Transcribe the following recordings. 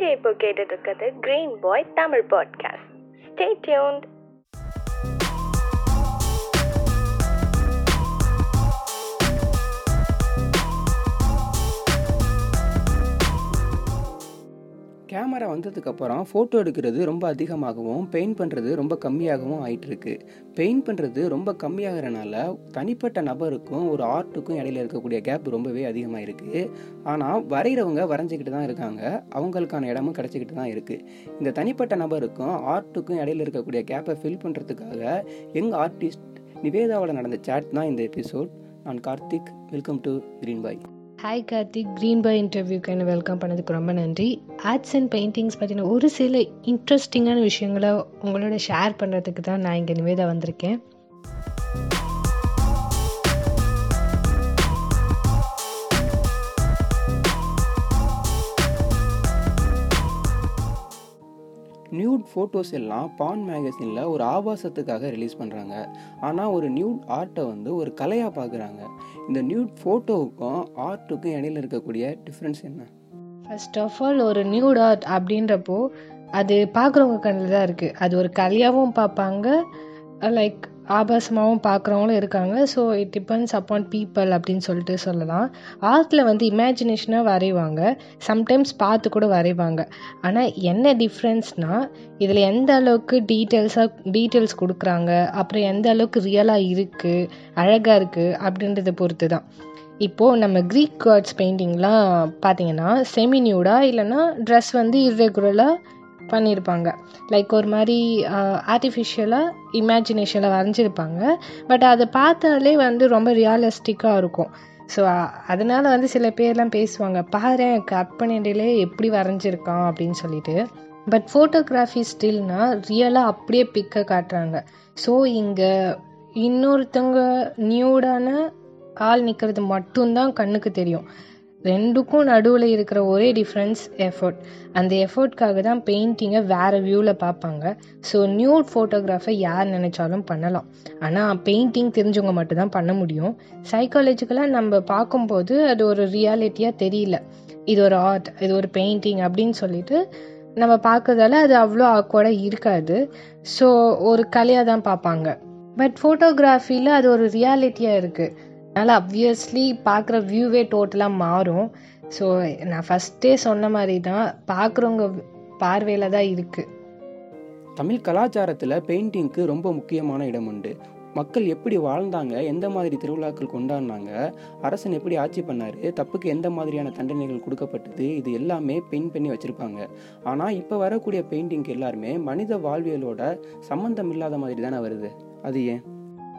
நீங்க இப்போ கேட்டுட்டு இருக்கிறது green boy Tamil podcast stay tuned camera வந்ததுக்கப்புறம் ஃபோட்டோ எடுக்கிறது ரொம்ப அதிகமாகவும் பெயிண்ட் பண்ணுறது ரொம்ப கம்மியாகவும் ஆயிட்டுருக்கு. பெயிண்ட் பண்ணுறது ரொம்ப கம்மியாகிறனால தனிப்பட்ட நபருக்கும் ஒரு ஆர்ட்டுக்கும் இடையில இருக்கக்கூடிய கேப் ரொம்பவே அதிகமாக இருக்குது ஆனால் வரைகிறவங்க வரைஞ்சிக்கிட்டு தான் இருக்காங்க. அவங்களுக்கான இடமும் கிடச்சிக்கிட்டு தான் இருக்குது இந்த தனிப்பட்ட நபருக்கும் ஆர்ட்டுக்கும் இடையில இருக்கக்கூடிய கேப்பை ஃபில் பண்ணுறதுக்காக யங் ஆர்டிஸ்ட் நிவேதாவோட நடந்த சேட் தான் இந்த எபிசோட் நான் Karthik welcome to green boy hi Karthik green boy இன்டர்வியூக்கு என்ன வெல்கம் பண்ணதுக்கு ரொம்ப நன்றி. ஆர்ட்ஸ் அண்ட் பெயிண்டிங்ஸ் பற்றின ஒரு சில இன்ட்ரெஸ்டிங்கான விஷயங்களை உங்களோட ஷேர் பண்ணுறதுக்கு தான் நான் இங்கே நிவேதா வந்திருக்கேன். நியூட் ஃபோட்டோஸ் எல்லாம் பான் மேகசினில் ஒரு ஆபாசத்துக்காக ரிலீஸ் பண்ணுறாங்க ஆனால் ஒரு நியூட் ஆர்ட்டை வந்து ஒரு கலையாக பார்க்குறாங்க இந்த நியூட் ஃபோட்டோவுக்கும் ஆர்ட்டுக்கும் இடையில இருக்கக்கூடிய டிஃப்ரென்ஸ் என்ன? ஃபர்ஸ்ட் ஆஃப் ஆல் ஒரு நியூட் ஆர்ட் அப்படின்றப்போ அது பார்க்குறவங்க கண்ணில் தான் இருக்குது அது ஒரு கலையாகவும் பார்ப்பாங்க. லைக் ஆபாசமாகவும் பார்க்குறவங்களும் இருக்காங்க. So it depends upon people அப்படின்னு சொல்லிட்டு சொல்லலாம். ஆர்ட்டில் வந்து இமேஜினேஷனாக வரைவாங்க. சம்டைம்ஸ் பார்த்து கூட வரைவாங்க. ஆனால் என்ன டிஃப்ரென்ஸ்னால் இதில் எந்த அளவுக்கு டீட்டெயில்ஸாக டீட்டெயில்ஸ் கொடுக்குறாங்க அப்புறம் எந்த அளவுக்கு ரியலாக இருக்குது அழகாக இருக்குது அப்படின்றத பொறுத்து தான் இப்போது நம்ம க்ரீக் கார்ட்ஸ் பெயிண்டிங்லாம் பார்த்தீங்கன்னா செமினியூடாக இல்லைன்னா ட்ரெஸ் வந்து இர்ரெகுலராக பண்ணியிருப்பாங்க லைக் ஒரு மாதிரி ஆர்டிஃபிஷியலாக இமேஜினேஷனில் வரைஞ்சிருப்பாங்க. பட் அதை பார்த்தாலே வந்து ரொம்ப ரியலிஸ்டிக்காக இருக்கும். ஸோ அதனால் வந்து சில பேர்லாம் பேசுவாங்க பாரு கட் பண்ணிலே எப்படி வரைஞ்சிருக்கான்? அப்படின்னு சொல்லிட்டு. பட் ஃபோட்டோகிராஃபி ஸ்டில்னால் ரியலாக அப்படியே பிக்கை காட்டுறாங்க. ஸோ இங்கே இன்னொருத்தவங்க நியூடான ஆள் நிற்கிறது மட்டும்தான் கண்ணுக்கு தெரியும். ரெண்டுக்கும் நடுவில் இருக்கிற ஒரே டிஃப்ரென்ஸ் எஃபர்ட் அந்த எஃபர்ட்காக தான் பெயிண்டிங்கை வேறு வியூவில் பார்ப்பாங்க. ஸோ நியூட் ஃபோட்டோகிராஃபை யார் நினச்சாலும் பண்ணலாம். ஆனால் பெயிண்டிங் தெரிஞ்சவங்க மட்டும்தான் பண்ண முடியும். சைக்காலஜிக்கலாக நம்ம பார்க்கும்போது அது ஒரு ரியாலிட்டியாக தெரியல. இது ஒரு ஆர்ட் இது ஒரு பெயிண்டிங் அப்படின்னு சொல்லிட்டு நம்ம பார்க்கறதால அது அவ்வளோ ஆக்வர்டாக இருக்காது. ஸோ ஒரு கலையாக தான் பார்ப்பாங்க. பட் ஃபோட்டோகிராஃபியில் அது ஒரு ரியாலிட்டியாக இருக்குது அதனால் அப்வியஸ்லி பார்க்குற வியூவே டோட்டலாக மாறும். ஸோ நான் ஃபஸ்ட்டே சொன்ன மாதிரி தான் பார்க்குறவங்க பார்வையில் தான் இருக்குது தமிழ் கலாச்சாரத்தில் பெயிண்டிங்க்கு ரொம்ப முக்கியமான இடம் உண்டு. மக்கள் எப்படி வாழ்ந்தாங்க எந்த மாதிரி திருவிழாக்கள் கொண்டாடினாங்க அரசன் எப்படி ஆட்சி பண்ணார் தப்புக்கு எந்த மாதிரியான தண்டனைகள் கொடுக்கப்பட்டது இது எல்லாமே பெயிண்ட் பண்ணி வச்சுருப்பாங்க. ஆனால் இப்போ வரக்கூடிய பெயிண்டிங்க்கு எல்லாருமே மனித வாழ்வியலோட சம்மந்தம் இல்லாத மாதிரி தானே வருது. அது ஏன்?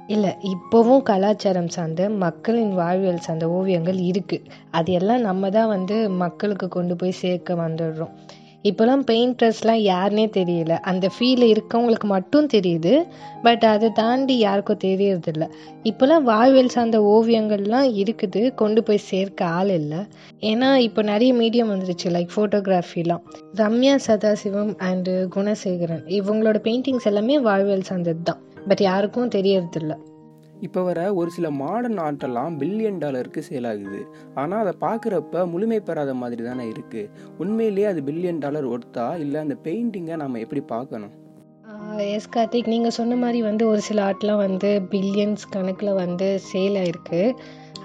இல்லை இப்போவும் கலாச்சாரம் சார்ந்த மக்களின் வாழ்வியல் சார்ந்த ஓவியங்கள் இருக்குது அது எல்லாம் நம்ம தான் வந்து மக்களுக்கு கொண்டு போய் சேர்க்க வந்துடுறோம். இப்போலாம் பெயிண்டர்ஸ்லாம் யாருனே தெரியல. அந்த ஃபீல் இருக்கவங்களுக்கு மட்டும் தெரியுது. பட் அதை தாண்டி யாருக்கும் தெரியறதில்ல. இப்போலாம் வாழ்வியல் சார்ந்த ஓவியங்கள்லாம் இருக்குது. கொண்டு போய் சேர்க்க ஆள் இல்லை. ஏன்னா இப்போ நிறைய மீடியம் வந்துருச்சு. லைக் ஃபோட்டோகிராஃபிலாம் ரம்யா சதாசிவம் அண்டு குணசேகரன். இவங்களோட பெயிண்டிங்ஸ் எல்லாமே வாழ்வியல் சார்ந்தது தான். பட் யாருக்கும் தெரியறதில்ல. இப்போ வர ஒரு சில மாடர்ன் ஆர்ட்டெல்லாம் பில்லியன் டாலருக்கு சேல் ஆகுது. ஆனால் அதை பார்க்குறப்ப முழுமை பெறாத மாதிரி தானே இருக்குது உண்மையிலேயே அது பில்லியன் டாலர் ஒர்த்தா இல்லை அந்த பெயிண்டிங்கை நம்ம எப்படி பார்க்கணும்? எஸ் கார்த்திக் நீங்கள் சொன்ன மாதிரி வந்து ஒரு சில ஆர்ட்லாம் வந்து பில்லியன்ஸ் கணக்கில் வந்து சேல் ஆயிருக்கு.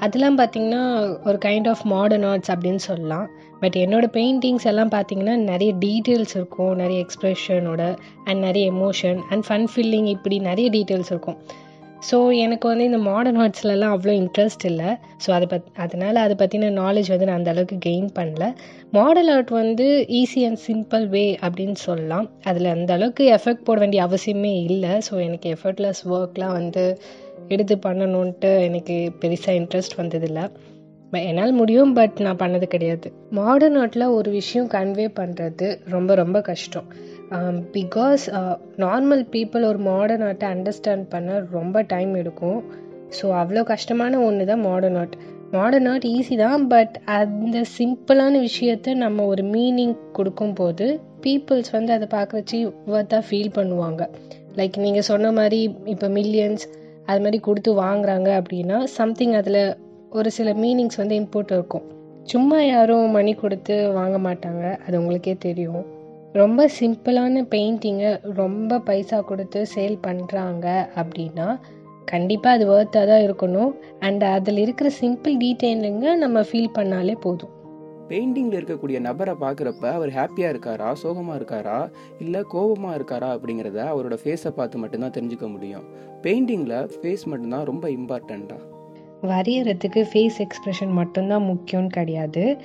அதெல்லாம் பார்த்தீங்கன்னா ஒரு கைண்ட் ஆஃப் மாடர்ன் ஆர்ட்ஸ் அப்படின்னு சொல்லலாம். பட் என்னோடய பெயிண்டிங்ஸ் எல்லாம் பார்த்தீங்கன்னா நிறைய டீட்டெயில்ஸ் இருக்கும். நிறைய எக்ஸ்ப்ரெஷனோட அண்ட் நிறைய எமோஷன் அண்ட் ஃபன் ஃபில்லிங் இப்படி நிறைய டீட்டெயில்ஸ் இருக்கும். ஸோ எனக்கு வந்து இந்த மாடர்ன் ஆர்ட்ஸ்லலாம் அவ்வளோ இன்ட்ரெஸ்ட் இல்லை. ஸோ அதை பத் அதனால் அதை பற்றின நாலேஜ் வந்து நான் அந்தளவுக்கு கெயின் பண்ணல. மாடல் ஆர்ட் வந்து ஈஸி அண்ட் சிம்பிள் வே அப்படின்னு சொல்லலாம். அதில் அந்த அளவுக்கு எஃபெக்ட் போட வேண்டிய அவசியமே இல்லை. ஸோ எனக்கு எஃபர்ட்லெஸ் ஒர்க்லாம் வந்து எடுத்து பண்ணணுன்ட்டு எனக்கு பெருசாக இன்ட்ரெஸ்ட் வந்ததில்லை. என்னால் முடியும் பட் நான் பண்ணது கிடையாது. மாடர்ன் ஆர்ட்டில் ஒரு விஷயம் கன்வே பண்ணுறது ரொம்ப ரொம்ப கஷ்டம். பிகாஸ் நார்மல் பீப்புள் ஒரு மாடர்ன் ஆர்ட்டை அண்டர்ஸ்டாண்ட் பண்ண ரொம்ப டைம் எடுக்கும். ஸோ அவ்வளோ கஷ்டமான ஒன்று தான் modern art modern art easy தான் பட் அந்த சிம்பிளான விஷயத்த நம்ம ஒரு மீனிங் கொடுக்கும்போது பீப்புள்ஸ் வந்து அதை பார்க்குறச்சி ஒர்த்தாக ஃபீல் பண்ணுவாங்க. லைக் நீங்கள் சொன்ன மாதிரி இப்போ மில்லியன்ஸ் அது மாதிரி கொடுத்து வாங்குறாங்க அப்படின்னா சம்திங் அதில் ஒரு சில மீனிங்ஸ் வந்து இம்போர்ட் இருக்கும். சும்மா யாரும் மணி கொடுத்து வாங்க மாட்டாங்க. அது உங்களுக்கே தெரியும். ரொம்ப சிம்பிளான பெயிண்டிங்கை ரொம்ப பைசா கொடுத்து சேல் பண்ணுறாங்க அப்படின்னா கண்டிப்பாக அது ஒர்த்தாக தான் இருக்கணும். அண்ட் அதில் இருக்கிற சிம்பிள் டீட்டெயிலுங்க நம்ம ஃபீல் பண்ணாலே போதும். பெயிண்டிங்கில் இருக்கக்கூடிய நபரை பார்க்குறப்ப அவர் ஹாப்பியாக இருக்காரா? சோகமாக இருக்காரா? இல்லை கோபமாக இருக்காரா? அப்படிங்கிறத அவரோட ஃபேஸை பார்த்து மட்டும்தான் தெரிஞ்சுக்க முடியும். பெயிண்டிங்கில் ஃபேஸ் மட்டும்தான் ரொம்ப இம்பார்ட்டண்ட்டாக வரையறதுக்கு ஃபேஸ் எக்ஸ்ப்ரெஷன் மட்டும்தான் முக்கியம்னு கிடையாது.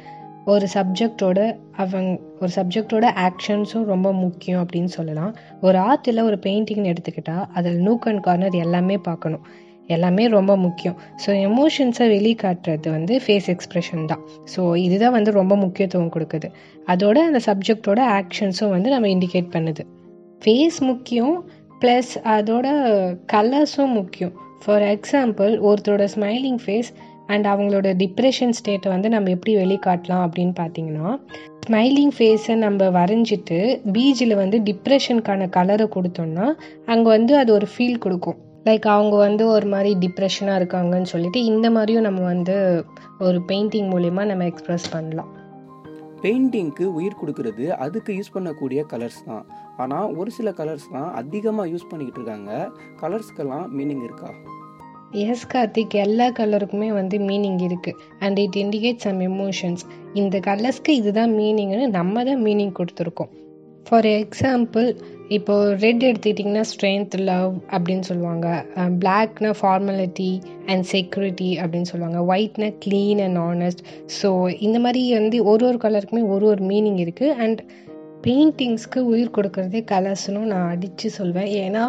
ஒரு சப்ஜெக்டோட அவங்க ஒரு சப்ஜெக்டோட ஆக்ஷன்ஸும் ரொம்ப முக்கியம் அப்படின்னு சொல்லலாம். ஒரு ஆர்ட்டில் ஒரு பெயிண்டிங்னு எடுத்துக்கிட்டால் அதில் நூக் அண்ட் கார்னர் எல்லாமே பார்க்கணும். எல்லாமே ரொம்ப முக்கியம். ஸோ எமோஷன்ஸை வெளிக்காட்டுறது வந்து ஃபேஸ் எக்ஸ்ப்ரெஷன் தான். ஸோ இதுதான் வந்து ரொம்ப முக்கியத்துவம் கொடுக்குது. அதோட அந்த சப்ஜெக்டோட ஆக்ஷன்ஸும் வந்து நம்ம இண்டிகேட் பண்ணுது. ஃபேஸ் முக்கியம் ப்ளஸ் அதோட கலர்ஸும் முக்கியம். ஃபார் எக்ஸாம்பிள் ஒருத்தரோட ஸ்மைலிங் ஃபேஸ் அண்ட் அவங்களோட டிப்ரெஷன் ஸ்டேட்டை வந்து நம்ம எப்படி வெளிக்காட்டலாம் அப்படின்னு பார்த்தீங்கன்னா ஸ்மைலிங் ஃபேஸை நம்ம வரைஞ்சிட்டு பீச்சில் வந்து டிப்ரெஷனுக்கான கலரை கொடுத்தோம்னா அங்கே வந்து அது ஒரு ஃபீல் கொடுக்கும். லைக் அவங்க வந்து ஒரு மாதிரி டிப்ரெஷனாக இருக்காங்கன்னு சொல்லிட்டு இந்த மாதிரியும் நம்ம வந்து ஒரு பெயிண்டிங் மூலிமா நம்ம எக்ஸ்ப்ரெஸ் பண்ணலாம். பெயிண்டிங்க்கு உயிர் கொடுக்கறது அதுக்கு யூஸ் பண்ணக்கூடிய கலர்ஸ் தான். ஆனால் ஒரு சில கலர்ஸ் தான் அதிகமாக யூஸ் பண்ணிக்கிட்டு இருக்காங்க. கலர்ஸ்க்கெல்லாம் மீனிங் இருக்கா? எஸ் கார்த்திக். எல்லா கலருக்குமே வந்து மீனிங் இருக்குது and it indicate some emotions இந்த கலர்ஸ்க்கு இதுதான் மீனிங்னு நம்ம தான் மீனிங் கொடுத்துருக்கோம். ஃபார் எக்ஸாம்பிள் இப்போ ரெட் எடுத்துக்கிட்டிங்கன்னா ஸ்ட்ரென்த் லவ் அப்படின்னு சொல்லுவாங்க. பிளாக்னா ஃபார்மாலிட்டி அண்ட் செக்யூரிட்டி அப்படின்னு சொல்லுவாங்க. ஒயிட்னா க்ளீன் அண்ட் ஆனஸ்ட் ஸோ இந்த மாதிரி வந்து ஒரு ஒரு கலருக்குமே ஒரு ஒரு மீனிங் இருக்குது அண்ட் பெயிண்டிங்ஸ்க்கு உயிர் கொடுக்கறதே கலர்ஸ்னு நான் அடித்து சொல்வேன். ஏன்னா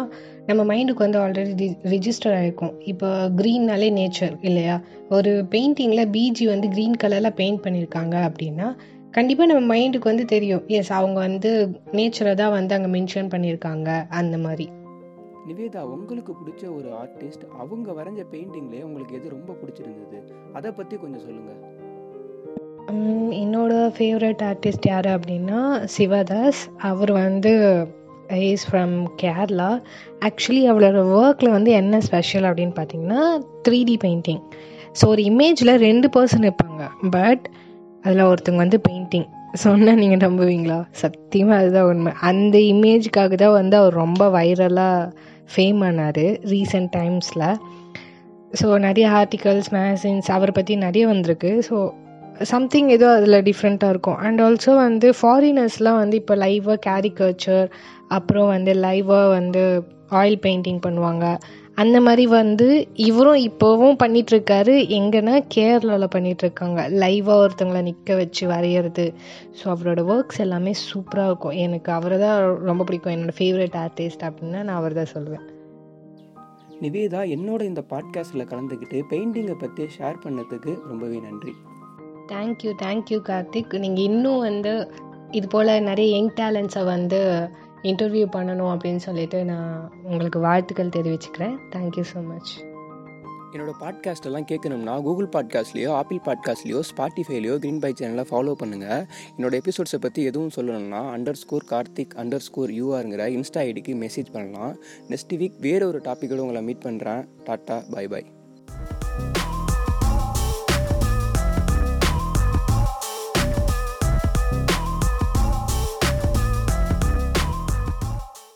நம்ம மைண்டுக்கு வந்து ஆல்ரெடி ரிஜிஸ்டர் ஆகிருக்கும் இப்போ க்ரீன்னாலே நேச்சர் இல்லையா? ஒரு பெயிண்டிங்கில் பிஜி வந்து க்ரீன் கலரில் பெயிண்ட் பண்ணியிருக்காங்க அப்படின்னா கண்டிப்பாக நம்ம மைண்டுக்கு வந்து தெரியும். எஸ் அவங்க வந்து நேச்சரை தான் வந்து அங்கே மென்ஷன் பண்ணியிருக்காங்க அந்த மாதிரி. நிவேதா உங்களுக்கு பிடிச்ச ஒரு ஆர்டிஸ்ட் அவங்க வரைஞ்ச பெயிண்டிங்லேயே உங்களுக்கு எது ரொம்ப பிடிச்சிருந்தது? அதை பற்றி கொஞ்சம் சொல்லுங்கள் என்னோடய என்னோட ஃபேவரட் ஆர்டிஸ்ட் யார் அப்படின்னா சிவதாஸ். அவர் வந்து இஸ் ஃப்ரம் கேரளா ஆக்சுவலி அவளோட ஒர்க்கில் வந்து என்ன ஸ்பெஷல் அப்படின்னு பார்த்தீங்கன்னா த்ரீ டி பெயிண்டிங் ஸோ ஒரு இமேஜில் ரெண்டு பர்சன் இருப்பாங்க. பட் அதில் ஒருத்தவங்க வந்து பெயிண்டிங் சொன்னால் நீங்கள் நம்புவீங்களா? சத்தியமாக அதுதான் உண்மை. அந்த இமேஜுக்காக தான் வந்து அவர் ரொம்ப வைரலாக ஃபேம் ஆனார் ரீசெண்ட் டைம்ஸில் ஸோ நிறைய ஆர்டிகல்ஸ் மேகசின்ஸ் அவரை பற்றி நிறைய வந்திருக்கு. ஸோ சம்திங் ஏதோ அதில் டிஃப்ரெண்ட்டாக இருக்கும். அண்ட் ஆல்சோ வந்து ஃபாரினர்ஸ்லாம் வந்து இப்போ லைவாக கேரிகல்ச்சர் அப்புறம் வந்து லைவாக வந்து ஆயில் பெயிண்டிங் பண்ணுவாங்க. அந்த மாதிரி வந்து இவரும் இப்போவும் பண்ணிகிட்ருக்காரு எங்கன்னா கேரளாவில் பண்ணிகிட்ருக்காங்க லைவாக ஒருத்தங்களை நிற்க வச்சு வரைகிறது ஸோ அவரோட ஒர்க்ஸ் எல்லாமே சூப்பராக இருக்கும். எனக்கு அவரை தான் ரொம்ப பிடிக்கும். என்னோடய ஃபேவரட் ஆர்டிஸ்ட் அப்படின்னா நான் அவர் தான் சொல்லுவேன் நிவேதா என்னோட இந்த பாட்காஸ்ட்டில் கலந்துக்கிட்டு பெயிண்டிங்கை பற்றி ஷேர் பண்ணதுக்கு ரொம்பவே நன்றி. Thank you thank you Karthik. நீங்கள் இன்னும் வந்து இது போல் நிறைய யங் டேலண்ட்ஸை வந்து இன்டர்வியூ பண்ணணும் அப்படின்னு சொல்லிட்டு நான் உங்களுக்கு வாழ்த்துக்கள் தெரிவிச்சுக்கிறேன். தேங்க்யூ ஸோ மச் என்னோட பாட்காஸ்ட் எல்லாம் கேட்கணும்னா கூகுள் பாட்காஸ்ட்லேயோ ஆப்பிள் பாட்காஸ்ட்லேயோ ஸ்பாட்டிஃபைலையோ க்ரீன் பை சேனலை ஃபாலோ பண்ணுங்கள் என்னோட எபிசோட்ஸை பற்றி எதுவும் சொல்லணும்னா underscore Karthik underscore யூஆருங்கிற இன்ஸ்டா ஐடிக்கு மெசேஜ் பண்ணலாம். நெக்ஸ்ட் வீக் வேறு ஒரு டாப்பிக்கோட உங்களை மீட் பண்ணுறேன் டாட்டா பை பை